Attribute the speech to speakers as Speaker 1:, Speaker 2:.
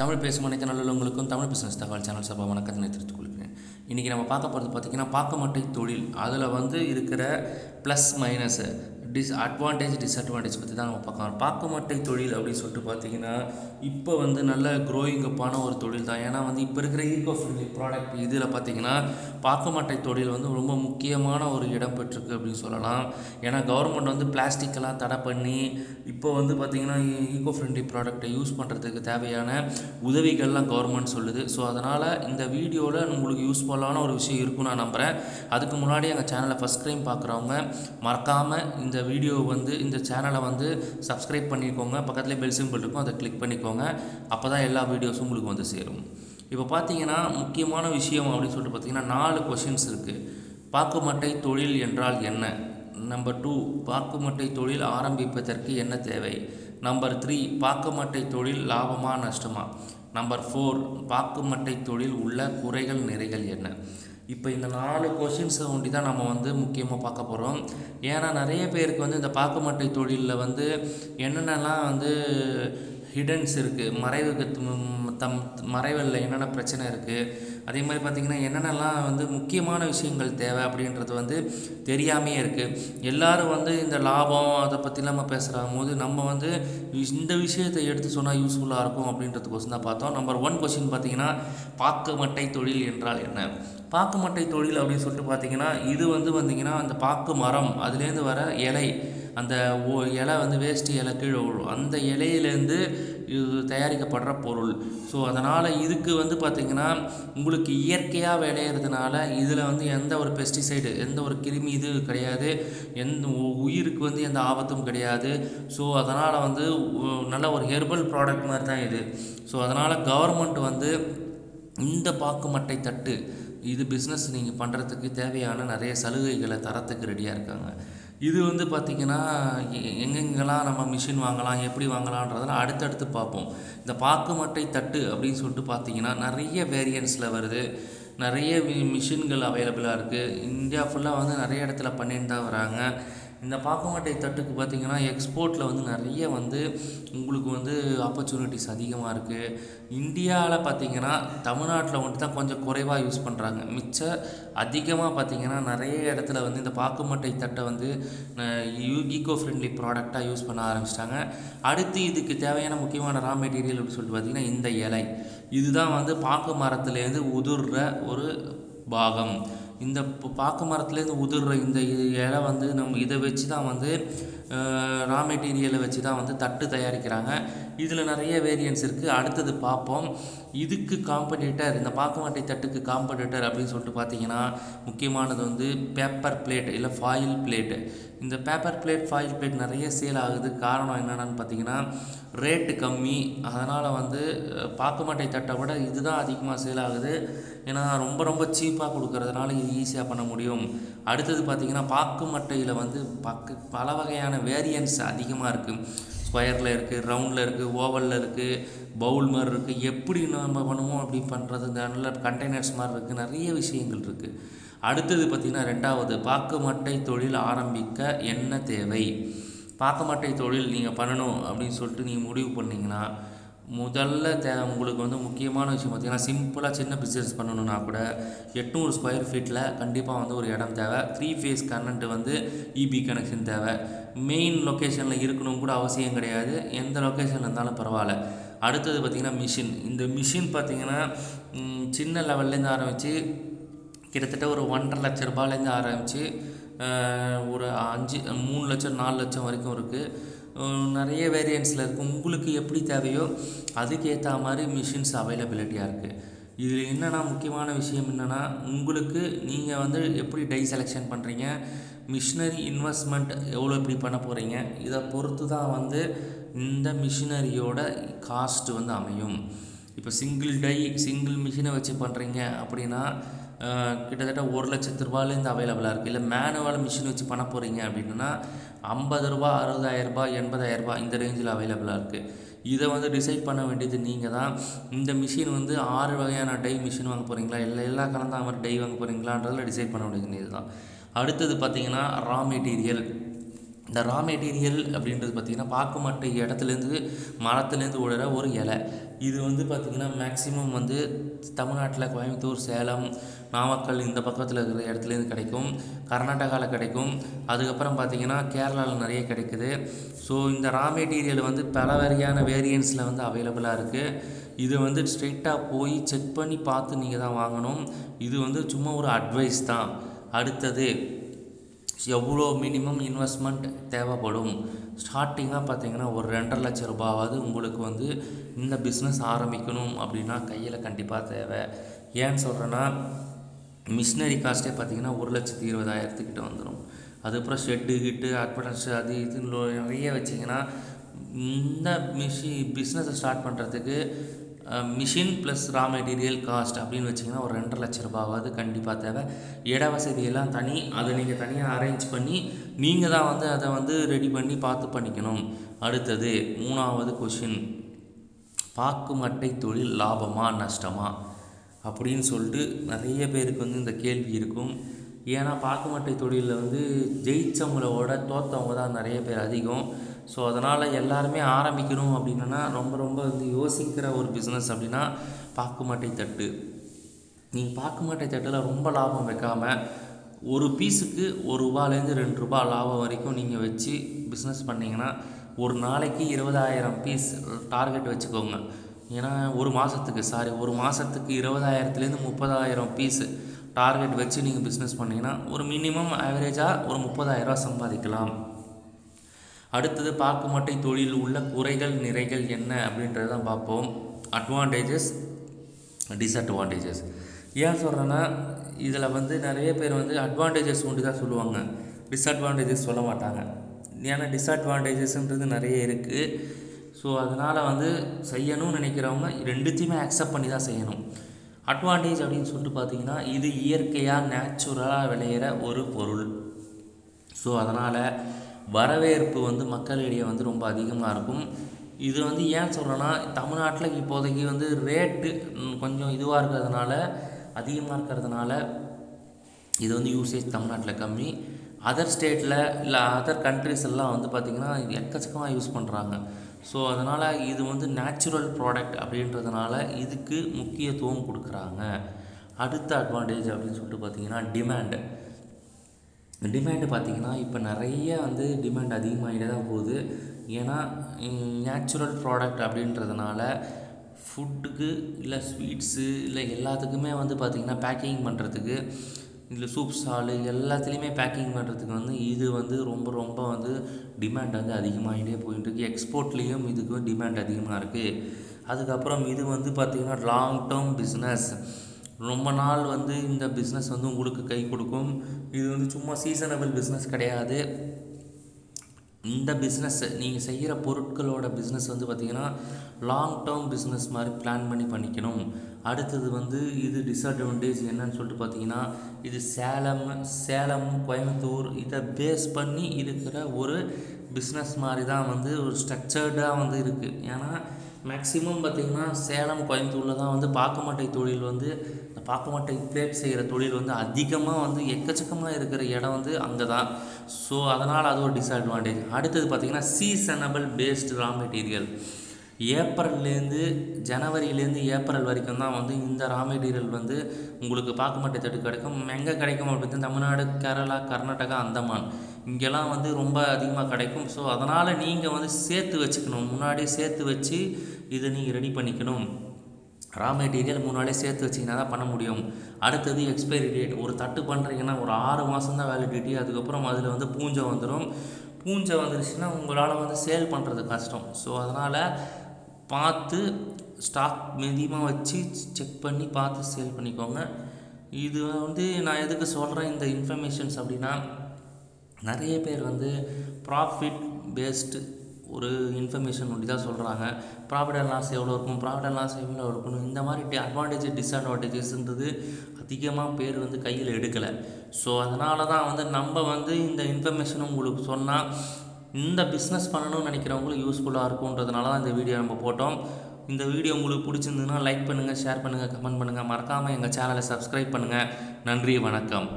Speaker 1: தமிழ் பேசும் அனைத்து நல்லுள்ளவங்களுக்கும் தமிழ் பிஸ்னஸ் தகவல் சேனல் சபா வணக்கத்தினை தெரிவித்துக் கொள்கிறேன். இன்றைக்கி நம்ம பார்க்க போகிறது பார்த்திங்கன்னா பாக்கமட்டை தொழில். அதில் வந்து இருக்கிற plus minus disadvantage disadvantage பற்றி தான் நம்ம பார்க்கலாம். பாக்கமட்டை தொழில் அப்படின்னு சொல்லிட்டு பார்த்தீங்கன்னா இப்போ வந்து நல்ல க்ரோயிங் அப்பான ஒரு தொழில் தான். ஏன்னா வந்து இப்போ இருக்கிற ஈகோ ஃப்ரெண்ட்லி ப்ராடக்ட் இதில் பார்த்தீங்கன்னா பாக்கமட்டை தொழில் வந்து ரொம்ப முக்கியமான ஒரு இடம் பெற்றிருக்கு அப்படின்னு சொல்லலாம். ஏன்னா கவர்மெண்ட் வந்து பிளாஸ்டிக்கெல்லாம் தடை பண்ணி இப்போ வந்து பார்த்திங்கன்னா ஈகோ e-, ஃப்ரெண்ட்லி ப்ராடக்ட்டை யூஸ் பண்ணுறதுக்கு தேவையான உதவிகள்லாம் கவர்மெண்ட் சொல்லுது. ஸோ அதனால் இந்த வீடியோவில் உங்களுக்கு யூஸ்ஃபுல்லான ஒரு விஷயம் இருக்கும் நான் நம்புகிறேன் அதுக்கு முன்னாடி எங்கள் சேனலை ஃபஸ்ட் டைம் பார்க்குறவங்க மறக்காமல் இந்த வீடியோ வந்து இந்த சேனலை வந்து சப்ஸ்கிரைப் பண்ணிக்கோங்க. பக்கத்துலேயே பெல் சிம்பிள் இருக்கும் அதை கிளிக் பண்ணிக்கோங்க. அப்போ தான் எல்லா வீடியோஸும் உங்களுக்கு வந்து சேரும். இப்போ பார்த்தீங்கன்னா முக்கியமான விஷயம் அப்படின்னு சொல்லிட்டு பார்த்தீங்கன்னா நாலு கொஷின்ஸ் இருக்குது பாக்குமட்டை தொழில் என்றால் என்ன? நம்பர் டூ பாக்குமட்டை தொழில் ஆரம்பிப்பதற்கு என்ன தேவை? நம்பர் த்ரீ பாக்குமட்டை தொழில் லாபமா நஷ்டமா? நம்பர் ஃபோர் பாக்குமட்டை தொழில் உள்ள குறைகள் நிறைகள் என்ன? இப்போ இந்த நாலு கொஷின்ஸை ஒண்டி தான் நம்ம வந்து முக்கியமாக பார்க்க போகிறோம் ஏன்னா நிறைய பேருக்கு வந்து இந்த பாக்குமட்டை தொழிலில் வந்து என்னென்னலாம் வந்து ஹிடன்ஸ் இருக்குது மறைவுக்கு தம் மறைவில் என்னென்ன பிரச்சனை இருக்குது அதே மாதிரி பார்த்திங்கன்னா என்னென்னலாம் வந்து முக்கியமான விஷயங்கள் தேவை அப்படின்றது வந்து தெரியாமையே இருக்குது எல்லாரும் வந்து இந்த லாபம் அதை பற்றிலாம் நம்ம பேசுகிற போது நம்ம வந்து இந்த விஷயத்தை எடுத்து சொன்னால் யூஸ்ஃபுல்லாக இருக்கும் அப்படின்றதுக்கோசம் தான் பார்த்தோம். நம்பர் ஒன் கொஷின் பார்த்தீங்கன்னா பாக்கு மட்டை தொழில் என்றால் என்ன? பாக்கு மட்டை தொழில் அப்படின்னு சொல்லிட்டு பார்த்தீங்கன்னா இது வந்து வந்தீங்கன்னா அந்த பாக்கு மரம் அதுலேருந்து வர இலை அந்த ஓ இலை வந்து வேஸ்ட் இலை கீழே விழும். அந்த இலையிலேருந்து இது தயாரிக்கப்படுற பொருள். ஸோ அதனால் இதுக்கு வந்து பார்த்திங்கன்னா உங்களுக்கு இயற்கையாக விளையிறதுனால இதில் வந்து எந்த ஒரு பெஸ்டிசைடு எந்த ஒரு கிருமி இது கிடையாது. எந்த உ- உயிருக்கு வந்து எந்த ஆபத்தும் கிடையாது. ஸோ அதனால் வந்து நல்ல ஒரு ஹெர்பல் ப்ராடக்ட் மாதிரி தான் இது. ஸோ அதனால் கவர்மெண்ட் வந்து இந்த பாக்குமட்டை தட்டு இது பிஸ்னஸ் நீங்கள் பண்ணுறதுக்கு தேவையான நிறைய சலுகைகளை தரத்துக்கு ரெடியாக இருக்காங்க. இது வந்து பார்த்திங்கன்னா எங்கெங்கெல்லாம் நம்ம மிஷின் வாங்கலாம் எப்படி வாங்கலான்றதெல்லாம் அடுத்தடுத்து பார்ப்போம். இந்த பாக்கு மட்டை தட்டு அப்படின்னு சொல்லிட்டு பார்த்தீங்கன்னா நிறைய வேரியன்ஸில் வருது. நிறைய மிஷின்கள் அவைலபிளாக இருக்குது இந்தியா ஃபுல்லாக வந்து நிறைய இடத்துல பண்ணிட்டு தான் வராங்க. இந்த பாக்கமாட்டை தட்டுக்கு பார்த்தீங்கன்னா எக்ஸ்போர்ட்டில் வந்து நிறைய வந்து உங்களுக்கு வந்து ஆப்பர்ச்சுனிட்டிஸ் அதிகமாக இருக்குது இந்தியாவில் பார்த்தீங்கன்னா தமிழ்நாட்டில் மட்டும் தான் கொஞ்சம் குறைவாக யூஸ் பண்ணுறாங்க மிச்ச அதிகமாக பார்த்திங்கன்னா நிறைய இடத்துல வந்து இந்த பாக்குமட்டை தட்டை வந்து ஈகோ ஃப்ரெண்ட்லி ப்ராடக்டாக யூஸ் பண்ண ஆரம்பிச்சிட்டாங்க. அடுத்து இதுக்கு தேவையான முக்கியமான ரா மெட்டீரியல் அப்படின்னு சொல்லிட்டு பார்த்திங்கன்னா இந்த இலை. இதுதான் வந்து பாக்கு மரத்துலேருந்து உதிர்ற ஒரு பாகம். இந்த பாக்கு மரத்துலேருந்து உதிர்ற இந்த இலை வந்து நம்ம இதை வச்சு தான் வந்து ரா மெட்டீரியலை வச்சு தான் வந்து தட்டு தயாரிக்கிறாங்க. இதில் நிறைய வேரியன்ஸ் இருக்குது அடுத்தது பார்ப்போம். இதுக்கு காம்படிட்டர் இந்த பாக்கமாட்டை தட்டுக்கு காம்படிட்டர் அப்படின்னு சொல்லிட்டு பார்த்தீங்கன்னா முக்கியமானது வந்து பேப்பர் பிளேட் இல்லை ஃபாயில் பிளேட்டு இந்த பேப்பர் பிளேட் ஃபாயில் பிளேட் நிறைய சேல் ஆகுது. காரணம் என்னென்னு பார்த்தீங்கன்னா ரேட்டு கம்மி. அதனால் வந்து பாக்குமட்டை தட்டை விட இதுதான் அதிகமாக சேல் ஆகுது. ஏன்னா ரொம்ப ரொம்ப சீப்பாக கொடுக்கறதுனால இது ஈஸியாக பண்ண முடியும். அடுத்தது பார்த்தீங்கன்னா பாக்கு மட்டையில் வந்து பக்கு பல வகையான வேரியன்ஸ் அதிகமாக இருக்குது ஸ்கொயரில் இருக்குது ரவுண்டில் இருக்குது ஓவலில் இருக்குது பவுல் மாதிரி இருக்குது எப்படி நம்ம பண்ணுவோம் அப்படி பண்ணுறது நல்ல கண்டெய்னர்ஸ் மாதிரி இருக்குது நிறைய விஷயங்கள் இருக்குது அடுத்தது பார்த்திங்கன்னா ரெண்டாவது பாக்கு மட்டை தொழில் ஆரம்பிக்க என்ன தேவை? பாக்கு மட்டை தொழில் நீங்கள் பண்ணணும் அப்படின்னு சொல்லிட்டு நீங்கள் முடிவு பண்ணிங்கன்னா முதல்ல தே உங்களுக்கு வந்து முக்கியமான விஷயம் பார்த்திங்கன்னா சிம்பிளாக சின்ன பிஸ்னஸ் பண்ணணுன்னா கூட எட்நூறு ஸ்கொயர் ஃபீட்டில் கண்டிப்பாக வந்து ஒரு இடம் தேவை. த்ரீ ஃபேஸ் கரண்ட்டு வந்து இபி கனெக்ஷன் தேவை. மெயின் லொக்கேஷனில் இருக்கணும் கூட அவசியம் கிடையாது. எந்த லொக்கேஷனில் இருந்தாலும் பரவாயில்ல. அடுத்தது பார்த்திங்கன்னா மிஷின் இந்த மிஷின் பார்த்திங்கன்னா சின்ன லெவல்லேருந்து ஆரம்பித்து கிட்டத்தட்ட ஒரு ஒன்றரை லட்ச ரூபாயிலேருந்து ஆரம்பித்து ஒரு அஞ்சு மூணு லட்சம் நாலு லட்சம் வரைக்கும் இருக்குது நிறைய வேரியன்ஸில் இருக்குது உங்களுக்கு எப்படி தேவையோ அதுக்கேற்ற மாதிரி மிஷின்ஸ் அவைலபிலிட்டியாக இருக்குது இதில் என்னென்னா முக்கியமான விஷயம் என்னென்னா உங்களுக்கு நீங்கள் வந்து எப்படி டை செலெக்ஷன் பண்ணுறீங்க மிஷினரி இன்வெஸ்ட்மெண்ட் எவ்வளோ எப்படி பண்ண போகிறீங்க இதை பொறுத்து தான் வந்து இந்த மிஷினரியோட காஸ்ட் வந்து அமையும். இப்போ சிங்கிள் டை சிங்கிள் மிஷினை வச்சு பண்ணுறீங்க அப்படின்னா கிட்டத்தட்ட ஒரு லட்சத்து ரூபாயிலேருந்து அவைலபிளாக இருக்குது இல்லை மேனுவல் மிஷின் வச்சு பண்ண போகிறீங்க அப்படின்னா ஐம்பது ரூபா அறுபதாயிரரூபா எண்பதாயிரரூபா இந்த ரேஞ்சில் அவைலபிளாக இருக்குது இதை வந்து டிசைட் பண்ண வேண்டியது நீங்கள் தான். இந்த மிஷின் வந்து ஆறு வகையான டை மிஷின் வாங்க போகிறீங்களா இல்லை எல்லா கலந்த மாதிரி டை வாங்க போகிறீங்களான்றதில் டிசைட் பண்ண வேண்டியது நீங்கள் தான். அடுத்தது பார்த்தீங்கன்னா ரா மெட்டீரியல் இந்த ரா மெட்டீரியல் அப்படின்றது பார்த்திங்கன்னா பாக்குமட்டை இடத்துலேருந்து மரத்துலேருந்து விழுற ஒரு இலை. இது வந்து பார்த்திங்கன்னா மேக்ஸிமம் வந்து தமிழ்நாட்டில் கோயம்புத்தூர் சேலம் நாமக்கல் இந்த பக்கத்தில் இருக்கிற இடத்துலேருந்து கிடைக்கும். கர்நாடகாவில் கிடைக்கும். அதுக்கப்புறம் பார்த்திங்கன்னா கேரளாவில் நிறைய கிடைக்குது. ஸோ இந்த ரா மெட்டீரியல் வந்து பல வகையான வேரியன்ஸில் வந்து அவைலபிளாக இருக்குது இது வந்து ஸ்ட்ரெயிட்டாக போய் செக் பண்ணி பார்த்து நீங்கள் தான் வாங்கணும். இது வந்து சும்மா ஒரு அட்வைஸ் தான். அடுத்தது எவ்வளோ மினிமம் இன்வெஸ்ட்மெண்ட் தேவைப்படும்? ஸ்டார்டிங்காக பார்த்தீங்கன்னா ஒரு ரெண்டரை லட்ச ரூபாவது உங்களுக்கு வந்து இந்த பிஸ்னஸ் ஆரம்பிக்கணும் அப்படின்னா கையில் கண்டிப்பாக தேவை. ஏன்னு சொல்கிறேன்னா மிஷினரி காஸ்ட்டே பார்த்தீங்கன்னா ஒரு லட்சத்தி இருபதாயிரத்துக்கிட்ட வந்துடும் அதுக்கப்புறம் ஷெட்டு கிட்டு அட்வர்டைஸ் அது இது நிறைய வச்சிங்கன்னா இந்த மிஷி பிஸ்னஸை ஸ்டார்ட் பண்ணுறதுக்கு machine plus raw material cost அப்படின்னு வச்சிங்கன்னா ஒரு ரெண்டரை லட்ச ரூபாவது கண்டிப்பாக தேவை. இட வசதியெல்லாம் தனி. அதை நீங்கள் தனியாக அரேஞ்ச் பண்ணி நீங்கள் தான் வந்து அதை வந்து ரெடி பண்ணி பார்த்து பண்ணிக்கணும். அடுத்தது மூணாவது கொஷின் பாக்குமட்டை தொழில் லாபமா நஷ்டமா? அப்படின்னு சொல்லிட்டு நிறைய பேருக்கு வந்து இந்த கேள்வி இருக்கும். ஏன்னா பாக்குமட்டை தொழிலில் வந்து ஜெயிச்சவங்களோட தோத்தவங்க தான் நிறைய பேர் அதிகம். ஸோ அதனால் எல்லாருமே ஆரம்பிக்கணும் அப்படின்னா ரொம்ப ரொம்ப வந்து யோசிக்கிற ஒரு பிஸ்னஸ் அப்படின்னா பாக்குமட்டை தட்டு. நீங்கள் பாக்குமட்டை தட்டில் ரொம்ப லாபம் வைக்காமல் ஒரு பீஸுக்கு ஒரு ரூபாலேருந்து ரெண்டு ரூபா லாபம் வரைக்கும் நீங்கள் வச்சு பிஸ்னஸ் பண்ணிங்கன்னா ஒரு நாளைக்கு இருபதாயிரம் பீஸ் டார்கெட் வச்சுக்கோங்க. ஏன்னா ஒரு மாதத்துக்கு சாரி ஒரு மாதத்துக்கு இருபதாயிரத்துலேருந்து முப்பதாயிரம் பீஸு டார்கெட் வச்சு நீங்கள் பிஸ்னஸ் பண்ணிங்கன்னா ஒரு மினிமம் ஆவரேஜாக ஒரு முப்பதாயிரரூவா சம்பாதிக்கலாம். அடுத்தது பாக்குமட்டை தொழில் உள்ள குறைகள் நிறைகள் என்ன அப்படின்றத தான் பார்ப்போம். அட்வான்டேஜஸ் டிஸ்அட்வான்டேஜஸ் ஏன் சொல்கிறேன்னா இதில் வந்து நிறைய பேர் வந்து அட்வான்டேஜஸ் உண்டு தான் சொல்லுவாங்க. டிஸ்அட்வான்டேஜஸ் சொல்ல மாட்டாங்க. ஏன்னா டிஸ்அட்வான்டேஜஸ்ன்றது நிறைய இருக்குது ஸோ அதனால் வந்து செய்யணும்னு நினைக்கிறவங்க ரெண்டுத்தையுமே அக்செப்ட் பண்ணி தான் செய்யணும். அட்வான்டேஜ் அப்படின்னு சொல்லிட்டு பார்த்தீங்கன்னா இது இயற்கையாக நேச்சுரலாக விளையிற ஒரு பொருள். ஸோ அதனால் வரவேற்பு வந்து மக்களிடையே வந்து ரொம்ப அதிகமாக இருக்கும். இது வந்து ஏன் சொல்கிறேன்னா தமிழ்நாட்டில் இப்போதைக்கு வந்து ரேட்டு கொஞ்சம் இதுவாக இருக்கிறதுனால அதிகமாக இருக்கிறதுனால இது வந்து யூசேஜ் தமிழ்நாட்டில் கம்மி. அதர் ஸ்டேட்டில் இல்லை அதர் கண்ட்ரிஸ் எல்லாம் வந்து பார்த்திங்கன்னா எக்கச்சக்கமாக யூஸ் பண்ணுறாங்க ஸோ அதனால் இது வந்து நேச்சுரல் ப்ராடக்ட் அப்படின்றதுனால இதுக்கு முக்கியத்துவம் கொடுக்குறாங்க. அடுத்த அட்வான்டேஜ் அப்படின்னு சொல்லிட்டு பார்த்திங்கன்னா டிமாண்டு டிமாண்டு பார்த்திங்கன்னா இப்போ நிறைய வந்து டிமாண்ட் அதிகமாகிட்டே தான் போகுது. ஏன்னா நேச்சுரல் ப்ராடக்ட் அப்படின்றதுனால ஃபுட்டுக்கு இல்லை ஸ்வீட்ஸு இல்லை எல்லாத்துக்குமே வந்து பார்த்திங்கன்னா பேக்கிங் பண்ணுறதுக்கு இல்லை சூப் ஸ்டாலு எல்லாத்துலேயுமே பேக்கிங் பண்ணுறதுக்கு வந்து இது வந்து ரொம்ப ரொம்ப வந்து டிமாண்ட் வந்து அதிகமாகிட்டே போயிட்டு இருக்குது எக்ஸ்போர்ட்லேயும் இதுக்கு டிமாண்ட் அதிகமாக இருக்குது அதுக்கப்புறம் இது வந்து பார்த்திங்கன்னா லாங் டேர்ம் பிஸ்னஸ் ரொம்ப நாள் வந்து இந்த பிஸ்னஸ் வந்து உங்களுக்கு கை கொடுக்கும். இது வந்து சும்மா சீசனபிள் பிஸ்னஸ் கிடையாது. இந்த பிஸ்னஸ் நீங்கள் செய்கிற பொருட்களோட பிஸ்னஸ் வந்து பார்த்திங்கன்னா லாங் டேர்ம் பிஸ்னஸ் மாதிரி பிளான் பண்ணி பண்ணிக்கணும். அடுத்தது வந்து இது டிஸ்அட்வான்டேஜ் என்னன்னு சொல்லிட்டு பார்த்தீங்கன்னா இது சேலம் சேலம் கோயம்புத்தூர் இதை பேஸ் பண்ணி இருக்கிற ஒரு பிஸ்னஸ் மாதிரி தான் வந்து ஒரு ஸ்ட்ரக்சர்டாக வந்து இருக்குது ஏன்னா மேக்ஸிமம் பார்த்திங்கன்னா சேலம் கோயம்புத்தூரில் தான் வந்து பாக்குமட்டை தொழில் வந்து இந்த பாக்குமட்டை பிளேட் செய்கிற தொழில் வந்து அதிகமாக வந்து எக்கச்சக்கமாக இருக்கிற இடம் வந்து அங்கே தான். ஸோ அதனால் அது ஒரு டிஸ்அட்வான்டேஜ் அடுத்தது பார்த்திங்கன்னா சீசனபிள் பேஸ்டு ரா மெட்டீரியல் ஏப்ரல்லேருந்து ஜனவரியிலேருந்து ஏப்ரல் வரைக்கும் தான் வந்து இந்த ரா மெட்டீரியல் வந்து உங்களுக்கு பாக்குமட்டை தட்டு கிடைக்கும். எங்கே கிடைக்கும் அப்படின்னு தமிழ்நாடு கேரளா கர்நாடகா அந்தமான். இங்கெல்லாம் வந்து ரொம்ப அதிகமாக கிடைக்கும். ஸோ அதனால் நீங்கள் வந்து சேர்த்து வச்சுக்கணும். முன்னாடியே சேர்த்து வச்சு இதை நீங்கள் ரெடி பண்ணிக்கணும். ரா மெட்டீரியல் முன்னாடியே சேர்த்து வச்சிங்கன்னா தான் பண்ண முடியும். அடுத்தது எக்ஸ்பைரி டேட் ஒரு தட்டு பண்ணுறீங்கன்னா ஒரு ஆறு மாதம் தான் வேலிடிட்டி அதுக்கப்புறம் அதில் வந்து பூஞ்சை வந்துடும் பூஞ்சை வந்துருச்சுன்னா உங்களால் வந்து சேல் பண்ணுறது கஷ்டம். ஸோ அதனால் பார்த்து ஸ்டாக் மீதியமாக வச்சு செக் பண்ணி பார்த்து சேல் பண்ணிக்கோங்க. இது வந்து நான் எதுக்கு சொல்கிறேன் இந்த இன்ஃபர்மேஷன்ஸ் அப்படின்னா நிறைய பேர் வந்து ப்ராஃபிட் பேஸ்டு ஒரு இன்ஃபர்மேஷன் ஒட்டி தான் சொல்கிறாங்க ப்ராஃபிட் அண்ட் லாஸ் எவ்வளோ இருக்கும்? ப்ராஃபிட் அண்ட் லாஸ் எவ்வளோ இருக்கணும் இந்த மாதிரி அட்வான்டேஜ் டிஸ்அட்வான்டேஜஸ்ன்றது அதிகமாக பேர் வந்து கையில் எடுக்கலை. ஸோ அதனால தான் வந்து நம்ம வந்து இந்த இன்ஃபர்மேஷன் உங்களுக்கு சொன்னால் இந்த பிஸ்னஸ் பண்ணணும்னு நினைக்கிறவங்களுக்கு யூஸ்ஃபுல்லாக இருக்கும்ன்றதுனால தான் இந்த வீடியோ நம்ம போட்டோம். இந்த வீடியோ உங்களுக்கு பிடிச்சிருந்ததுன்னா லைக் பண்ணுங்கள் ஷேர் பண்ணுங்கள் கமெண்ட் பண்ணுங்கள் மறக்காமல் எங்கள் சேனலை சப்ஸ்கிரைப் பண்ணுங்கள் நன்றி வணக்கம்.